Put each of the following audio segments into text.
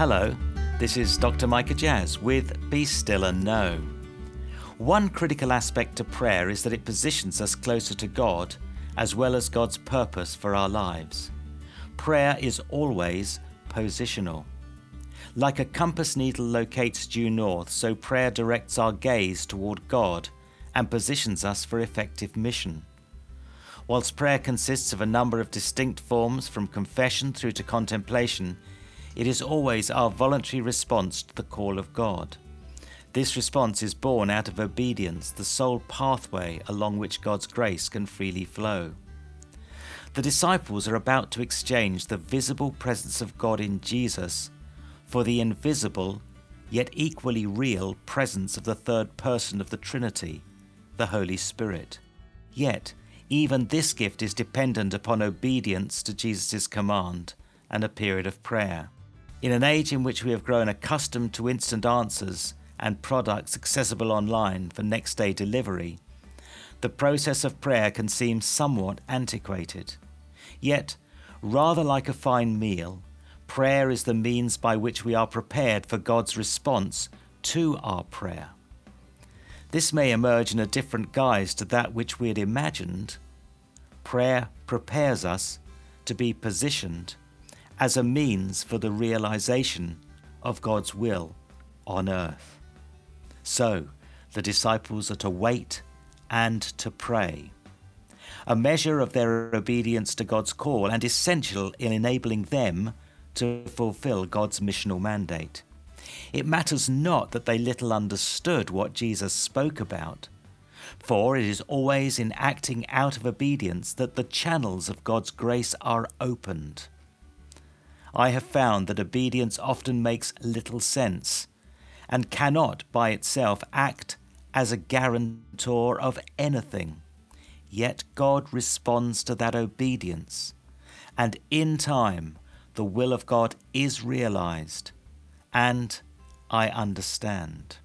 Hello, this is Dr. Micah Jazz with Be Still and Know. One critical aspect to prayer is that it positions us closer to God as well as God's purpose for our lives. Prayer is always positional. Like a compass needle locates due north, so prayer directs our gaze toward God and positions us for effective mission. Whilst prayer consists of a number of distinct forms from confession through to contemplation, it is always our voluntary response to the call of God. This response is born out of obedience, the sole pathway along which God's grace can freely flow. The disciples are about to exchange the visible presence of God in Jesus for the invisible, yet equally real presence of the third person of the Trinity, the Holy Spirit. Yet, even this gift is dependent upon obedience to Jesus' command and a period of prayer. In an age in which we have grown accustomed to instant answers and products accessible online for next day delivery, the process of prayer can seem somewhat antiquated. Yet, rather like a fine meal, prayer is the means by which we are prepared for God's response to our prayer. This may emerge in a different guise to that which we had imagined. Prayer prepares us to be positioned as a means for the realization of God's will on earth. So, the disciples are to wait and to pray, a measure of their obedience to God's call and essential in enabling them to fulfill God's missional mandate. It matters not that they little understood what Jesus spoke about, for it is always in acting out of obedience that the channels of God's grace are opened. I have found that obedience often makes little sense and cannot by itself act as a guarantor of anything. Yet God responds to that obedience, and in time the will of God is realized, and I understand.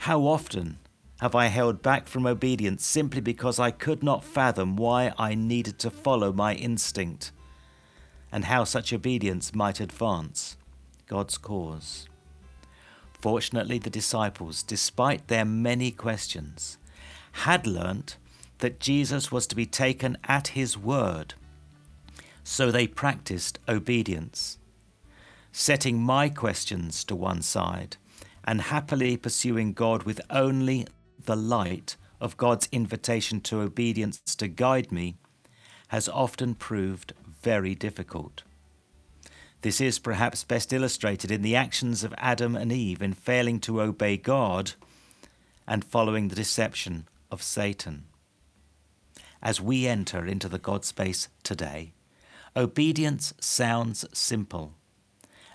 How often have I held back from obedience simply because I could not fathom why I needed to follow my instinct? And how such obedience might advance God's cause. Fortunately, the disciples, despite their many questions, had learnt that Jesus was to be taken at his word. So they practiced obedience, setting my questions to one side and happily pursuing God with only the light of God's invitation to obedience to guide me has often proved very difficult. This is perhaps best illustrated in the actions of Adam and Eve in failing to obey God and following the deception of Satan. As we enter into the God space today, obedience sounds simple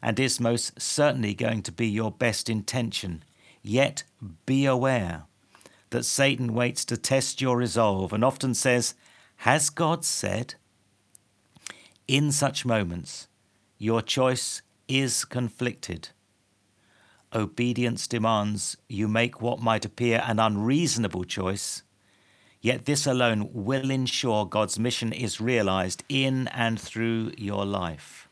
and is most certainly going to be your best intention. Yet be aware that Satan waits to test your resolve and often says, Has God said? In such moments, your choice is conflicted. Obedience demands you make what might appear an unreasonable choice, yet this alone will ensure God's mission is realized in and through your life.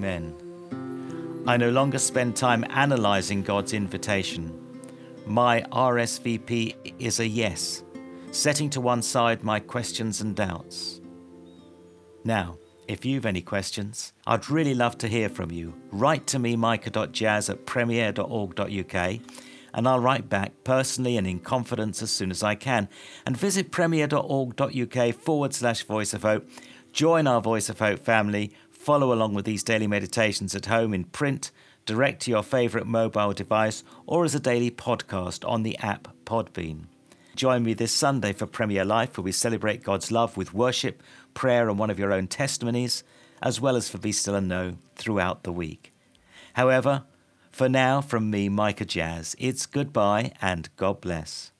Amen. I no longer spend time analyzing God's invitation. My RSVP is a yes, setting to one side my questions and doubts. Now, if you've any questions, I'd really love to hear from you. Write to me, micah.jazz at premier.org.uk, and I'll write back personally and in confidence as soon as I can. And visit premier.org.uk forward slash voice of hope. Join our Voice of Hope family. Follow along with these daily meditations at home in print, direct to your favourite mobile device, or as a daily podcast on the app Podbean. Join me this Sunday for Premier Life, where we celebrate God's love with worship, prayer, and one of your own testimonies, as well as for Be Still and Know throughout the week. However, for now, from me, Micah Jazz, it's goodbye and God bless.